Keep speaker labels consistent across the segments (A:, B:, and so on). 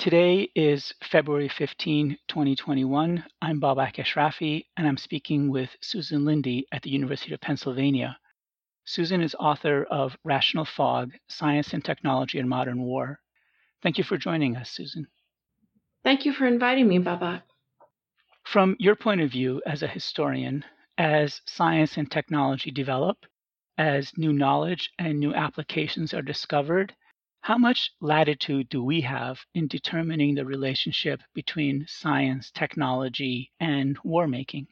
A: Today is February 15, 2021. I'm Babak Ashrafi, and I'm speaking with Susan Lindee at the University of Pennsylvania. Susan is author of Rational Fog Science and Technology in Modern War. Thank you for joining us, Susan.
B: Thank you for inviting me, Babak.
A: From your point of view as a historian, as science and technology develop, as new knowledge and new applications are discovered, how much latitude do we have in determining the relationship between science, technology, and war making?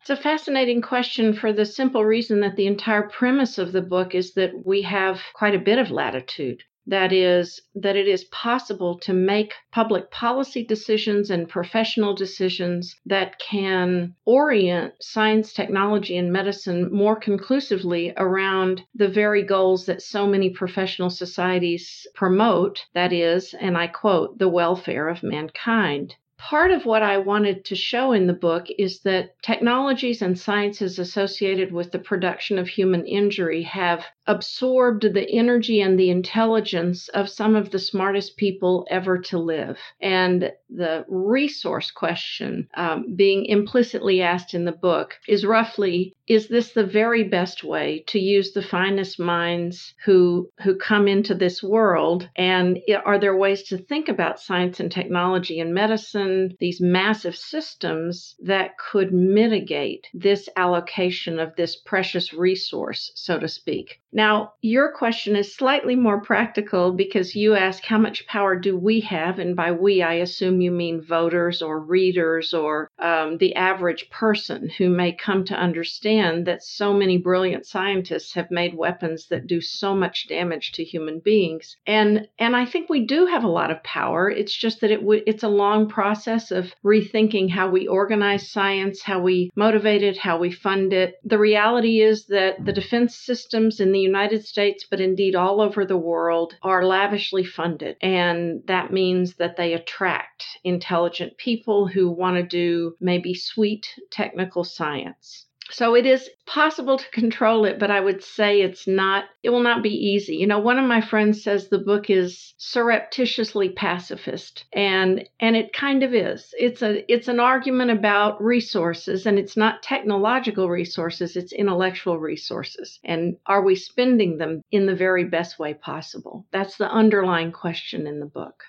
B: It's a fascinating question for the simple reason that the entire premise of the book is that we have quite a bit of latitude. That is, that it is possible to make public policy decisions and professional decisions that can orient science, technology, and medicine more conclusively around the very goals that so many professional societies promote. That is, and I quote, the welfare of mankind. Part of what I wanted to show in the book is that technologies and sciences associated with the production of human injury have absorbed the energy and the intelligence of some of the smartest people ever to live. And the resource question um, being implicitly asked in the book is roughly is this the very best way to use the finest minds who who come into this world and are there ways to think about science and technology and medicine these massive systems that could mitigate this allocation of this precious resource so to speak now, your question is slightly more practical because you ask how much power do we have? And by we, I assume you mean voters or readers or um, the average person who may come to understand that so many brilliant scientists have made weapons that do so much damage to human beings. And, and I think we do have a lot of power. It's just that it w- it's a long process of rethinking how we organize science, how we motivate it, how we fund it. The reality is that the defense systems in the the United States, but indeed all over the world, are lavishly funded. And that means that they attract intelligent people who want to do maybe sweet technical science. So it is possible to control it, but I would say it's not, it will not be easy. You know, one of my friends says the book is surreptitiously pacifist and, and it kind of is. It's a, it's an argument about resources and it's not technological resources, it's intellectual resources. And are we spending them in the very best way possible? That's the underlying question in the book.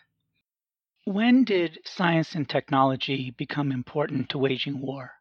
A: When did science and technology become important to waging war?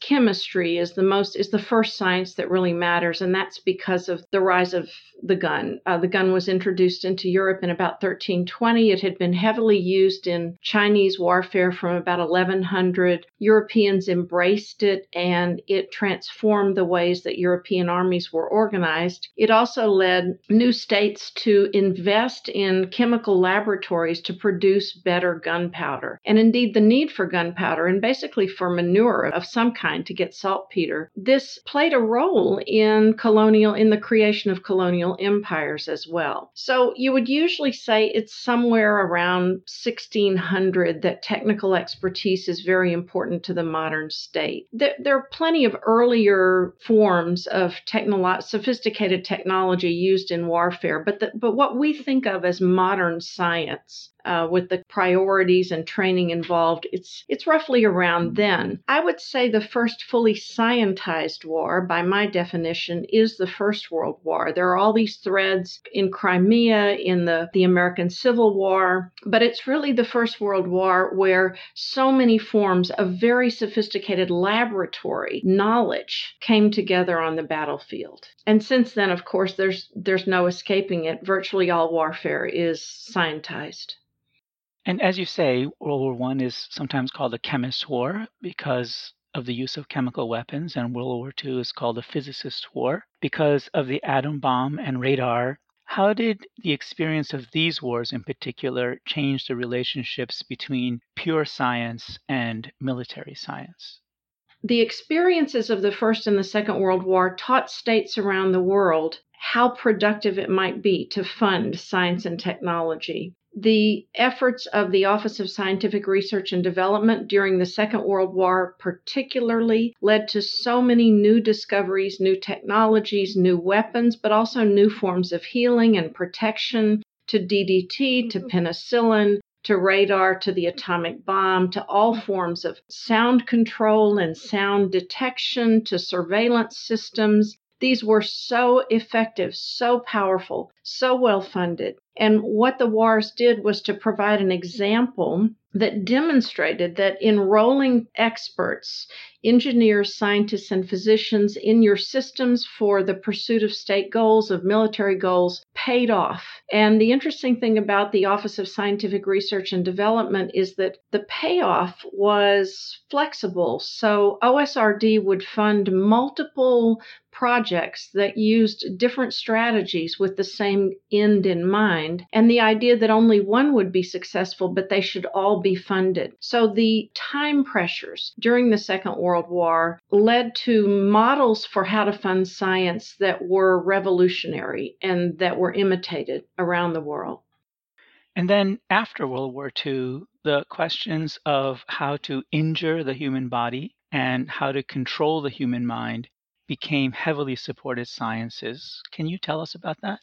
B: Chemistry is the most is the first science that really matters and that's because of the rise of the gun. Uh, the gun was introduced into europe in about 1320 it had been heavily used in chinese warfare from about 1100 europeans embraced it and it transformed the ways that european armies were organized. It also led new states to invest in chemical laboratories to produce better gunpowder. And indeed the need for gunpowder and basically for manure of some kind kind to get saltpeter. This played a role in colonial in the creation of colonial empires as well. So you would usually say it's somewhere around 1600 that technical expertise is very important to the modern state. There, there are plenty of earlier forms of technolo- sophisticated technology used in warfare, but the, but what we think of as modern science uh, with the priorities and training involved, it's it's roughly around then. I would say the first fully scientized war, by my definition, is the First World War. There are all these threads in Crimea, in the the American Civil War, but it's really the First World War where so many forms of very sophisticated laboratory knowledge came together on the battlefield. And since then, of course, there's there's no escaping it. Virtually all warfare is scientized.
A: And as you say, World War One is sometimes called the chemist's war because of the use of chemical weapons, and World War II is called the physicist's war because of the atom bomb and radar. How did the experience of these wars in particular change the relationships between pure science and military science?
B: The experiences of the First and the Second World War taught states around the world how productive it might be to fund science and technology the efforts of the Office of Scientific Research and Development during the Second World War, particularly, led to so many new discoveries, new technologies, new weapons, but also new forms of healing and protection to DDT to mm-hmm. penicillin to radar to the atomic bomb to all forms of sound control and sound detection to surveillance systems. These were so effective, so powerful, so well funded. And what the WARs did was to provide an example that demonstrated that enrolling experts, engineers, scientists, and physicians in your systems for the pursuit of state goals, of military goals, paid off. And the interesting thing about the Office of Scientific Research and Development is that the payoff was flexible. So OSRD would fund multiple projects that used different strategies with the same end in mind, and the idea that only one would be successful, but they should all be funded. So the time pressures during the Second World War led to models for how to fund science that were revolutionary and that were imitated around the world.
A: And then after World War II, the questions of how to injure the human body and how to control the human mind became heavily supported sciences. Can you tell us about that?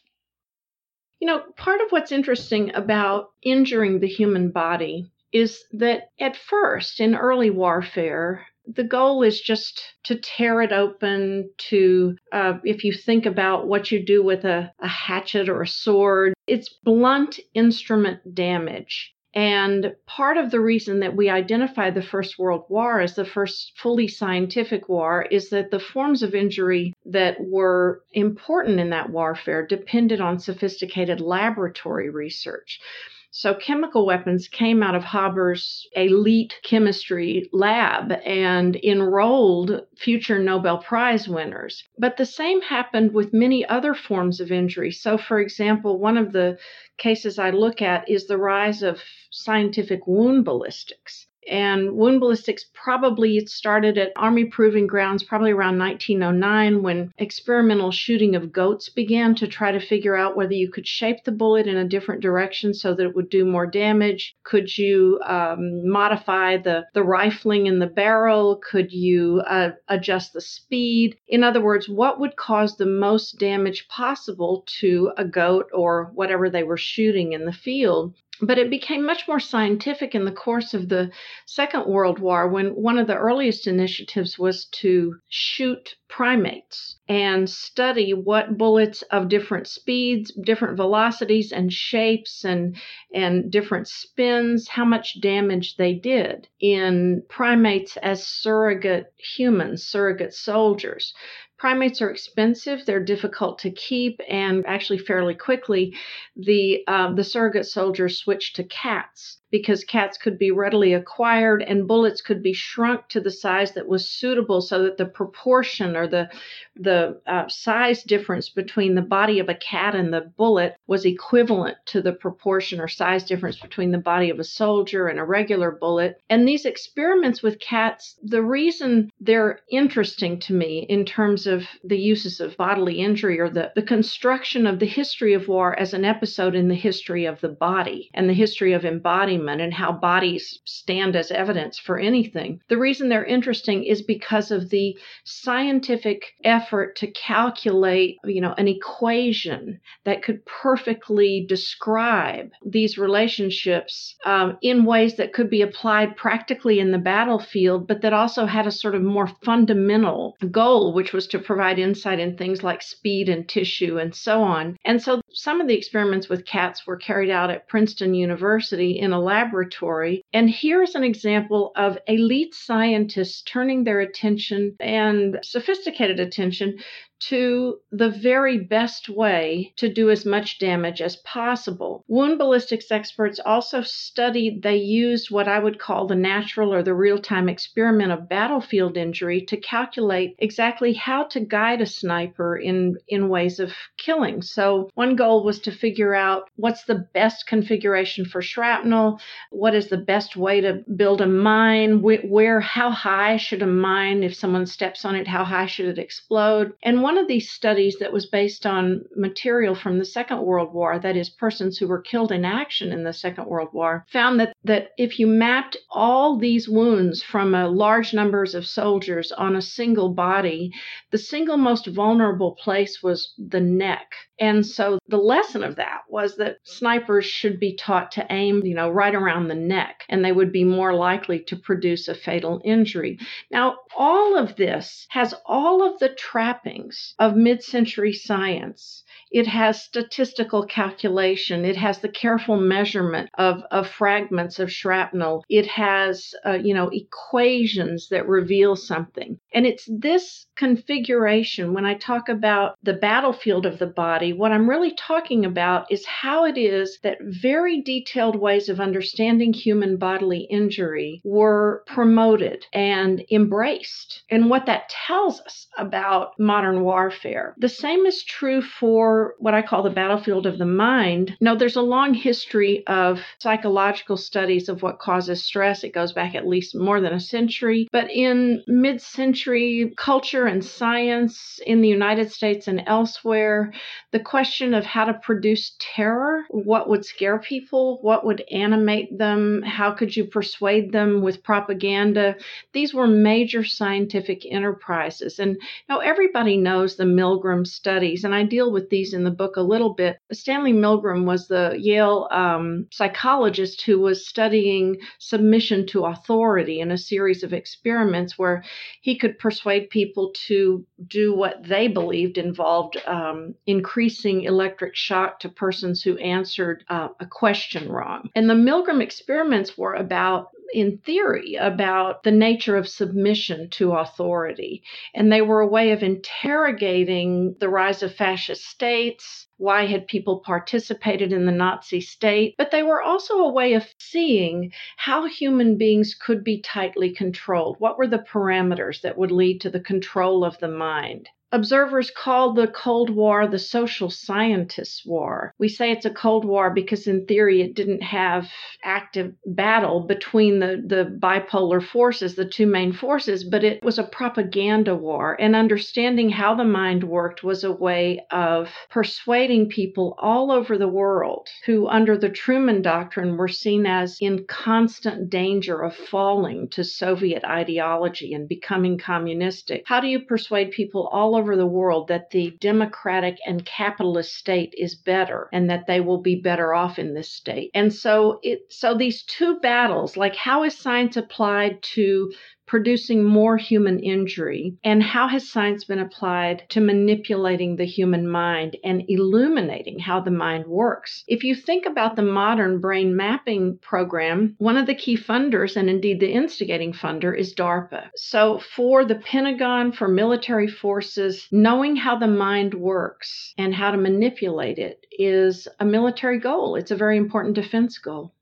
B: You know, part of what's interesting about injuring the human body is that at first, in early warfare, the goal is just to tear it open to uh, if you think about what you do with a, a hatchet or a sword it's blunt instrument damage and part of the reason that we identify the First World War as the first fully scientific war is that the forms of injury that were important in that warfare depended on sophisticated laboratory research. So chemical weapons came out of Haber's elite chemistry lab and enrolled future Nobel Prize winners. But the same happened with many other forms of injury. So, for example, one of the cases I look at is the rise of scientific wound ballistics. And wound ballistics probably started at Army Proving Grounds probably around 1909 when experimental shooting of goats began to try to figure out whether you could shape the bullet in a different direction so that it would do more damage. Could you um, modify the, the rifling in the barrel? Could you uh, adjust the speed? In other words, what would cause the most damage possible to a goat or whatever they were shooting in the field? But it became much more scientific in the course of the Second World War when one of the earliest initiatives was to shoot primates and study what bullets of different speeds, different velocities and shapes and and different spins, how much damage they did in primates as surrogate humans, surrogate soldiers. Primates are expensive, they're difficult to keep, and actually fairly quickly, the uh, the surrogate soldiers switched to cats because cats could be readily acquired and bullets could be shrunk to the size that was suitable so that the proportion or the the uh, size difference between the body of a cat and the bullet was equivalent to the proportion or size difference between the body of a soldier and a regular bullet. And these experiments with cats the reason they're interesting to me in terms of the uses of bodily injury or the, the construction of the history of war as an episode in the history of the body and the history of embodiment embodiment and how bodies stand as evidence for anything. The reason they're interesting is because of the scientific effort to calculate, you know, an equation that could perfectly describe these relationships um, in ways that could be applied practically in the battlefield, but that also had a sort of more fundamental goal, which was to provide insight in things like speed and tissue and so on. And so some of the experiments with cats were carried out at Princeton University in a laboratory. And here's an example of elite scientists turning their attention and sophisticated attention to the very best way to do as much damage as possible. Wound ballistics experts also studied, they used what I would call the natural or the real time experiment of battlefield injury to calculate exactly how to guide a sniper in, in ways of killing. So, one goal was to figure out what's the best configuration for shrapnel, what is the best way to build a mine, where, how high should a mine, if someone steps on it, how high should it explode? And one of these studies that was based on material from the Second World War, that is, persons who were killed in action in the Second World War, found that that if you mapped all these wounds from a large numbers of soldiers on a single body, the single most vulnerable place was the neck. And so the lesson of that was that snipers should be taught to aim, you know, right around the neck, and they would be more likely to produce a fatal injury. Now, all of this has all of the trappings of mid century science. It has statistical calculation. It has the careful measurement of, of fragments of shrapnel. It has, uh, you know, equations that reveal something. And it's this configuration when I talk about the battlefield of the body. What I'm really talking about is how it is that very detailed ways of understanding human bodily injury were promoted and embraced, and what that tells us about modern warfare. The same is true for what I call the battlefield of the mind. No, there's a long history of psychological studies of what causes stress. It goes back at least more than a century. But in mid century culture and science in the United States and elsewhere, the question of how to produce terror, what would scare people, what would animate them, how could you persuade them with propaganda, these were major scientific enterprises. And now everybody knows the Milgram studies, and I deal with these in the book a little bit. Stanley Milgram was the Yale um, psychologist who was studying submission to authority in a series of experiments where he could persuade people to do what they believed involved um, increasing electric shock to persons who answered uh, a question wrong. And the Milgram experiments were about in theory about the nature of submission to authority. And they were a way of interrogating the rise of fascist states. Why had people participated in the Nazi state? But they were also a way of seeing how human beings could be tightly controlled. What were the parameters that would lead to the control of the mind? Observers call the Cold War the social scientists' war. We say it's a Cold War because, in theory, it didn't have active battle between the, the bipolar forces, the two main forces, but it was a propaganda war. And understanding how the mind worked was a way of persuading people all over the world who, under the Truman Doctrine, were seen as in constant danger of falling to Soviet ideology and becoming communistic. How do you persuade people all over the world that the democratic and capitalist state is better and that they will be better off in this state. And so it so these two battles, like how is science applied to producing more human injury? And how has science been applied to manipulating the human mind and illuminating how the mind works? If you think about the modern brain mapping program, one of the key funders, and indeed the instigating funder, is DARPA. So for the Pentagon, for military forces, knowing how the mind works and how to manipulate it is a military goal. It's a very important defense goal.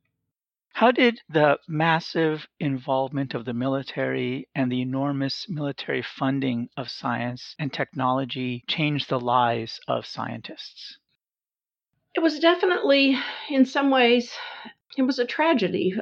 A: How did the massive involvement of the military and the enormous military funding of science and technology change the lives of scientists?
B: It was definitely, in some ways, it was a tragedy.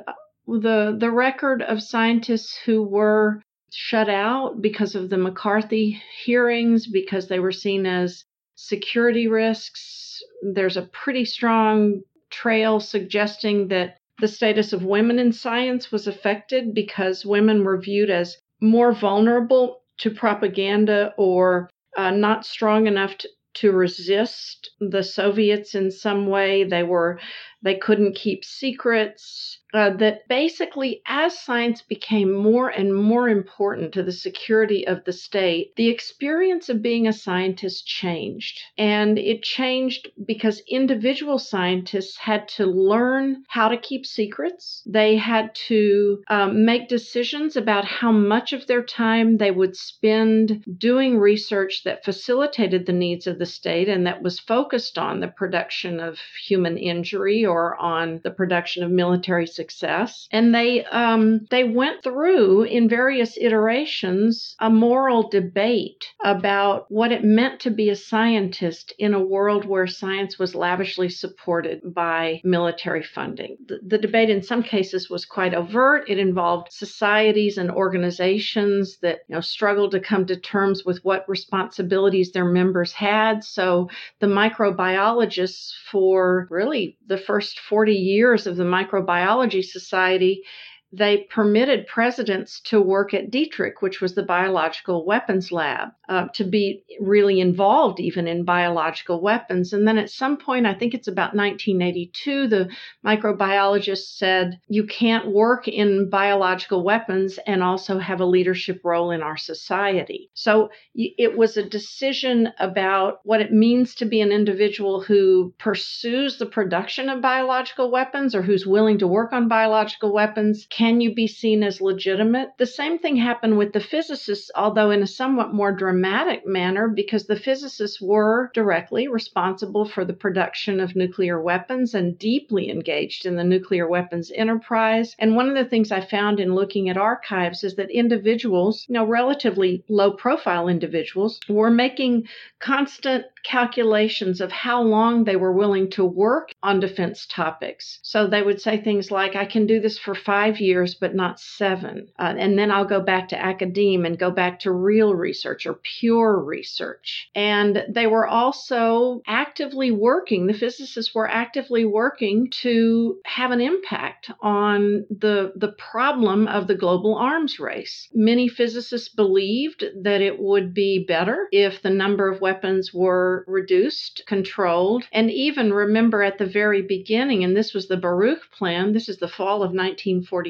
B: The, the record of scientists who were shut out because of the McCarthy hearings, because they were seen as security risks. There's a pretty strong trail suggesting that the status of women in science was affected because women were viewed as more vulnerable to propaganda or uh, not strong enough to, to resist the Soviets in some way. They were they couldn't keep secrets uh, that basically, as science became more and more important to the security of the state, the experience of being a scientist changed. And it changed because individual scientists had to learn how to keep secrets. They had to um, make decisions about how much of their time they would spend doing research that facilitated the needs of the state and that was focused on the production of human injury or on the production of military success success, and they um, they went through in various iterations a moral debate about what it meant to be a scientist in a world where science was lavishly supported by military funding. The, the debate in some cases was quite overt. It involved societies and organizations that you know struggled to come to terms with what responsibilities their members had. So the microbiologists for really the first first 40 years of the Microbiology Society, they permitted presidents to work at Detrick, which was the biological weapons lab, uh, to be really involved even in biological weapons. And then at some point, I think it's about 1982, the microbiologist said, You can't work in biological weapons and also have a leadership role in our society. So it was a decision about what it means to be an individual who pursues the production of biological weapons or who's willing to work on biological weapons. Can you be seen as legitimate? The same thing happened with the physicists, although in a somewhat more dramatic manner, because the physicists were directly responsible for the production of nuclear weapons and deeply engaged in the nuclear weapons enterprise. And one of the things I found in looking at archives is that individuals, you know, relatively low profile individuals, were making constant calculations of how long they were willing to work on defense topics. So they would say things like, I can do this for five years, but not seven. Uh, and then I'll go back to academe and go back to real research or pure research. And they were also actively working, the physicists were actively working to have an impact on the, the problem of the global arms race. Many physicists believed that it would be better if the number of weapons were reduced, controlled, and even remember at the very beginning, and this was the Baruch plan, this is the fall of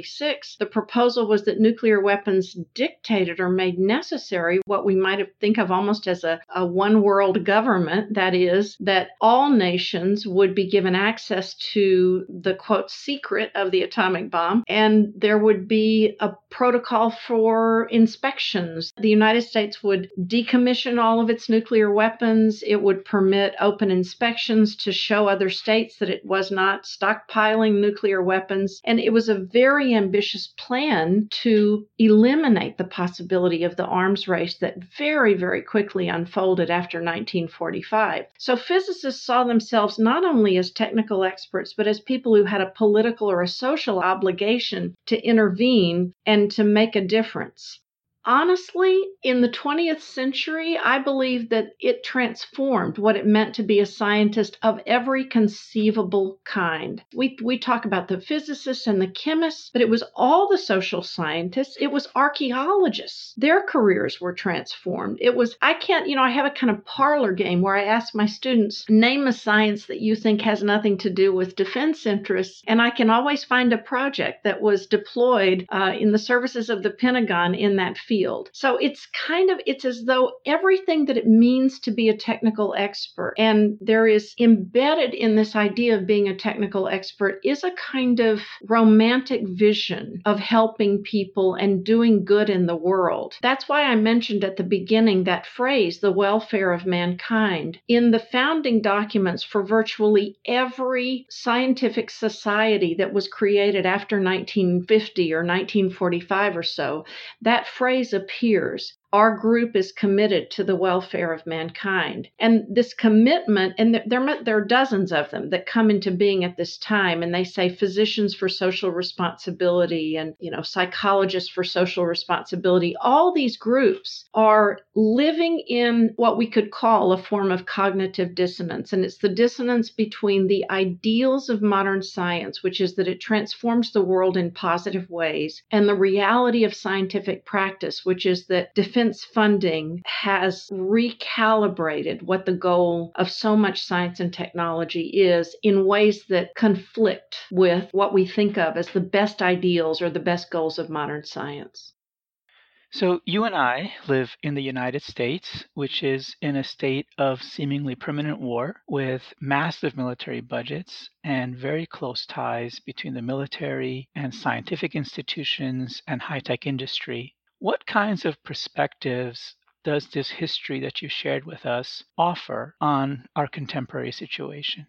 B: 1946, the proposal was that nuclear weapons dictated or made necessary what we might think of almost as a, a one world government. That is, that all nations would be given access to the quote secret of the atomic bomb, and there would be a protocol for inspections. The United States would decommission all of its nuclear weapons. It would permit open inspections to show other states that it was not stockpiling nuclear weapons. And it was a very ambitious plan to eliminate the possibility of the arms race that very, very quickly unfolded after 1945. So physicists saw themselves not only as technical experts, but as people who had a political or a social obligation to intervene and to make a difference honestly, in the 20th century, I believe that it transformed what it meant to be a scientist of every conceivable kind. We, we talk about the physicists and the chemists, but it was all the social scientists. It was archaeologists. Their careers were transformed. It was, I can't, you know, I have a kind of parlor game where I ask my students, name a science that you think has nothing to do with defense interests. And I can always find a project that was deployed uh, in the services of the Pentagon in that field field. So it's kind of it's as though everything that it means to be a technical expert and there is embedded in this idea of being a technical expert is a kind of romantic vision of helping people and doing good in the world. That's why I mentioned at the beginning that phrase the welfare of mankind. In the founding documents for virtually every scientific society that was created after 1950 or 1945 or so, that phrase appears our group is committed to the welfare of mankind. And this commitment, and there, there are dozens of them that come into being at this time, and they say physicians for social responsibility and, you know, psychologists for social responsibility. All these groups are living in what we could call a form of cognitive dissonance. And it's the dissonance between the ideals of modern science, which is that it transforms the world in positive ways, and the reality of scientific practice, which is that defense defense funding has recalibrated what the goal of so much science and technology is in ways that conflict with what we think of as the best ideals or the best goals of modern science.
A: So, you and I live in the United States, which is in a state of seemingly permanent war with massive military budgets and very close ties between the military and scientific institutions and high tech industry. What kinds of perspectives does this history that you shared with us offer on our contemporary situation?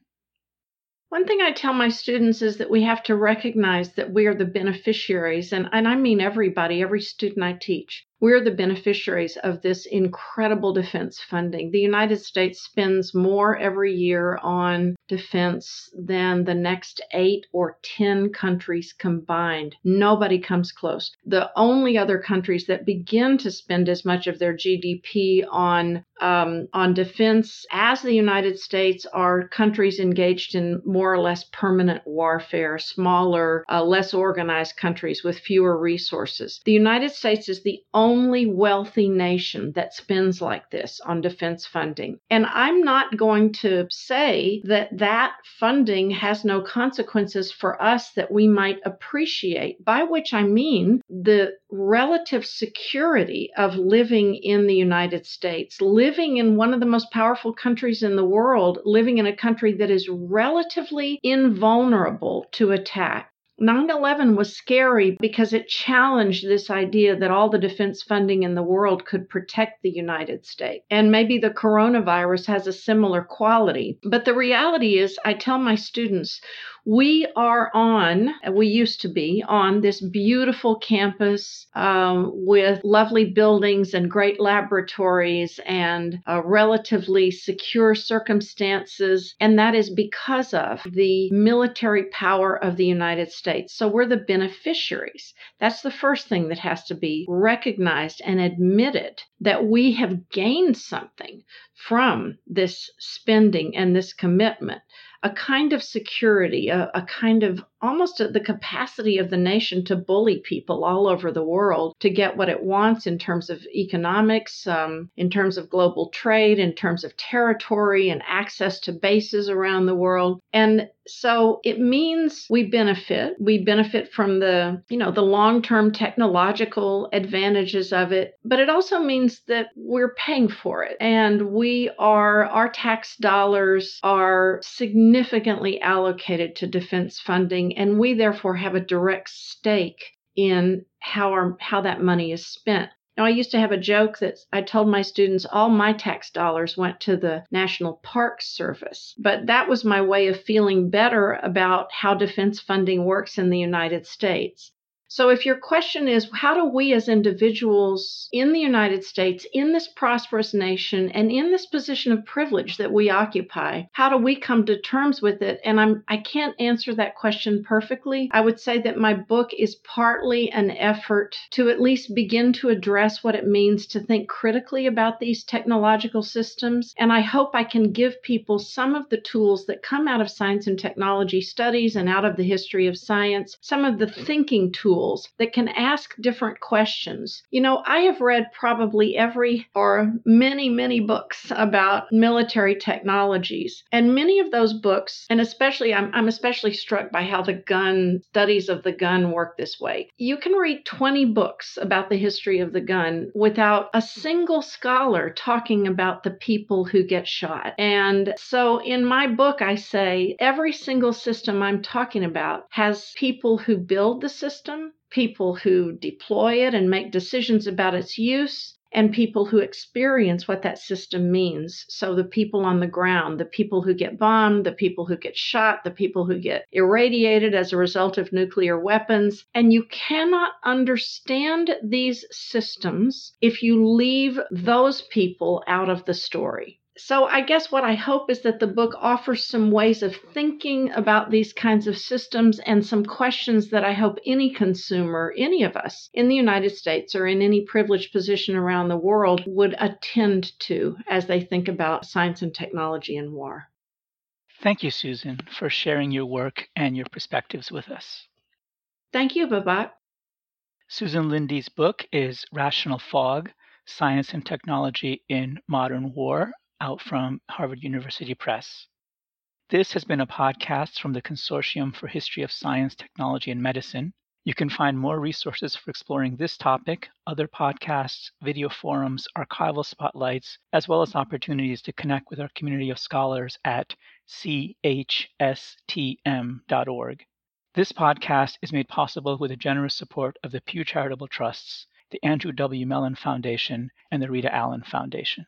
B: One thing I tell my students is that we have to recognize that we are the beneficiaries, and, and I mean everybody, every student I teach. We're the beneficiaries of this incredible defense funding. The United States spends more every year on defense than the next eight or 10 countries combined. Nobody comes close. The only other countries that begin to spend as much of their GDP on um, on defense as the United States are countries engaged in more or less permanent warfare, smaller, uh, less organized countries with fewer resources. The United States is the only wealthy nation that spends like this on defense funding. And I'm not going to say that that funding has no consequences for us that we might appreciate, by which I mean the relative security of living in the United States, living in one of the most powerful countries in the world, living in a country that is relatively invulnerable to attack. 9 11 was scary because it challenged this idea that all the defense funding in the world could protect the United States. And maybe the coronavirus has a similar quality. But the reality is, I tell my students, we are on, we used to be on this beautiful campus um, with lovely buildings and great laboratories and uh, relatively secure circumstances. And that is because of the military power of the United States. So we're the beneficiaries. That's the first thing that has to be recognized and admitted that we have gained something from this spending and this commitment a kind of security, a, a kind of almost the capacity of the nation to bully people all over the world to get what it wants in terms of economics, um, in terms of global trade, in terms of territory and access to bases around the world. And so it means we benefit. We benefit from the, you know, the long-term technological advantages of it, but it also means that we're paying for it. And we are our tax dollars are significantly allocated to defense funding and we therefore have a direct stake in how our how that money is spent. Now, I used to have a joke that I told my students all my tax dollars went to the National Park Service. But that was my way of feeling better about how defense funding works in the United States. So, if your question is, how do we as individuals in the United States, in this prosperous nation, and in this position of privilege that we occupy, how do we come to terms with it? And I'm, I can't answer that question perfectly. I would say that my book is partly an effort to at least begin to address what it means to think critically about these technological systems. And I hope I can give people some of the tools that come out of science and technology studies and out of the history of science, some of the thinking tools tools that can ask different questions. You know, I have read probably every or many, many books about military technologies. And many of those books, and especially, I'm, I'm especially struck by how the gun studies of the gun work this way. You can read 20 books about the history of the gun without a single scholar talking about the people who get shot. And so in my book, I say every single system I'm talking about has people who build the system people who deploy it and make decisions about its use, and people who experience what that system means. So, the people on the ground, the people who get bombed, the people who get shot, the people who get irradiated as a result of nuclear weapons. And you cannot understand these systems if you leave those people out of the story so I guess what I hope is that the book offers some ways of thinking about these kinds of systems and some questions that I hope any consumer, any of us in the United States or in any privileged position around the world would attend to as they think about science and technology and war.
A: Thank you, Susan, for sharing your work and your perspectives with us.
B: Thank you, Babak.
A: Susan Lindee's book is Rational Fog Science and Technology in Modern War out from Harvard University Press. This has been a podcast from the Consortium for History of Science, Technology, and Medicine. You can find more resources for exploring this topic, other podcasts, video forums, archival spotlights, as well as opportunities to connect with our community of scholars at chstm.org. This podcast is made possible with the generous support of the Pew Charitable Trusts, the Andrew W. Mellon Foundation, and the Rita Allen Foundation.